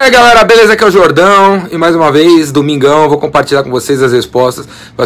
E aí galera, beleza? Aqui é o Jordão e mais uma vez, domingão, vou compartilhar com vocês as respostas para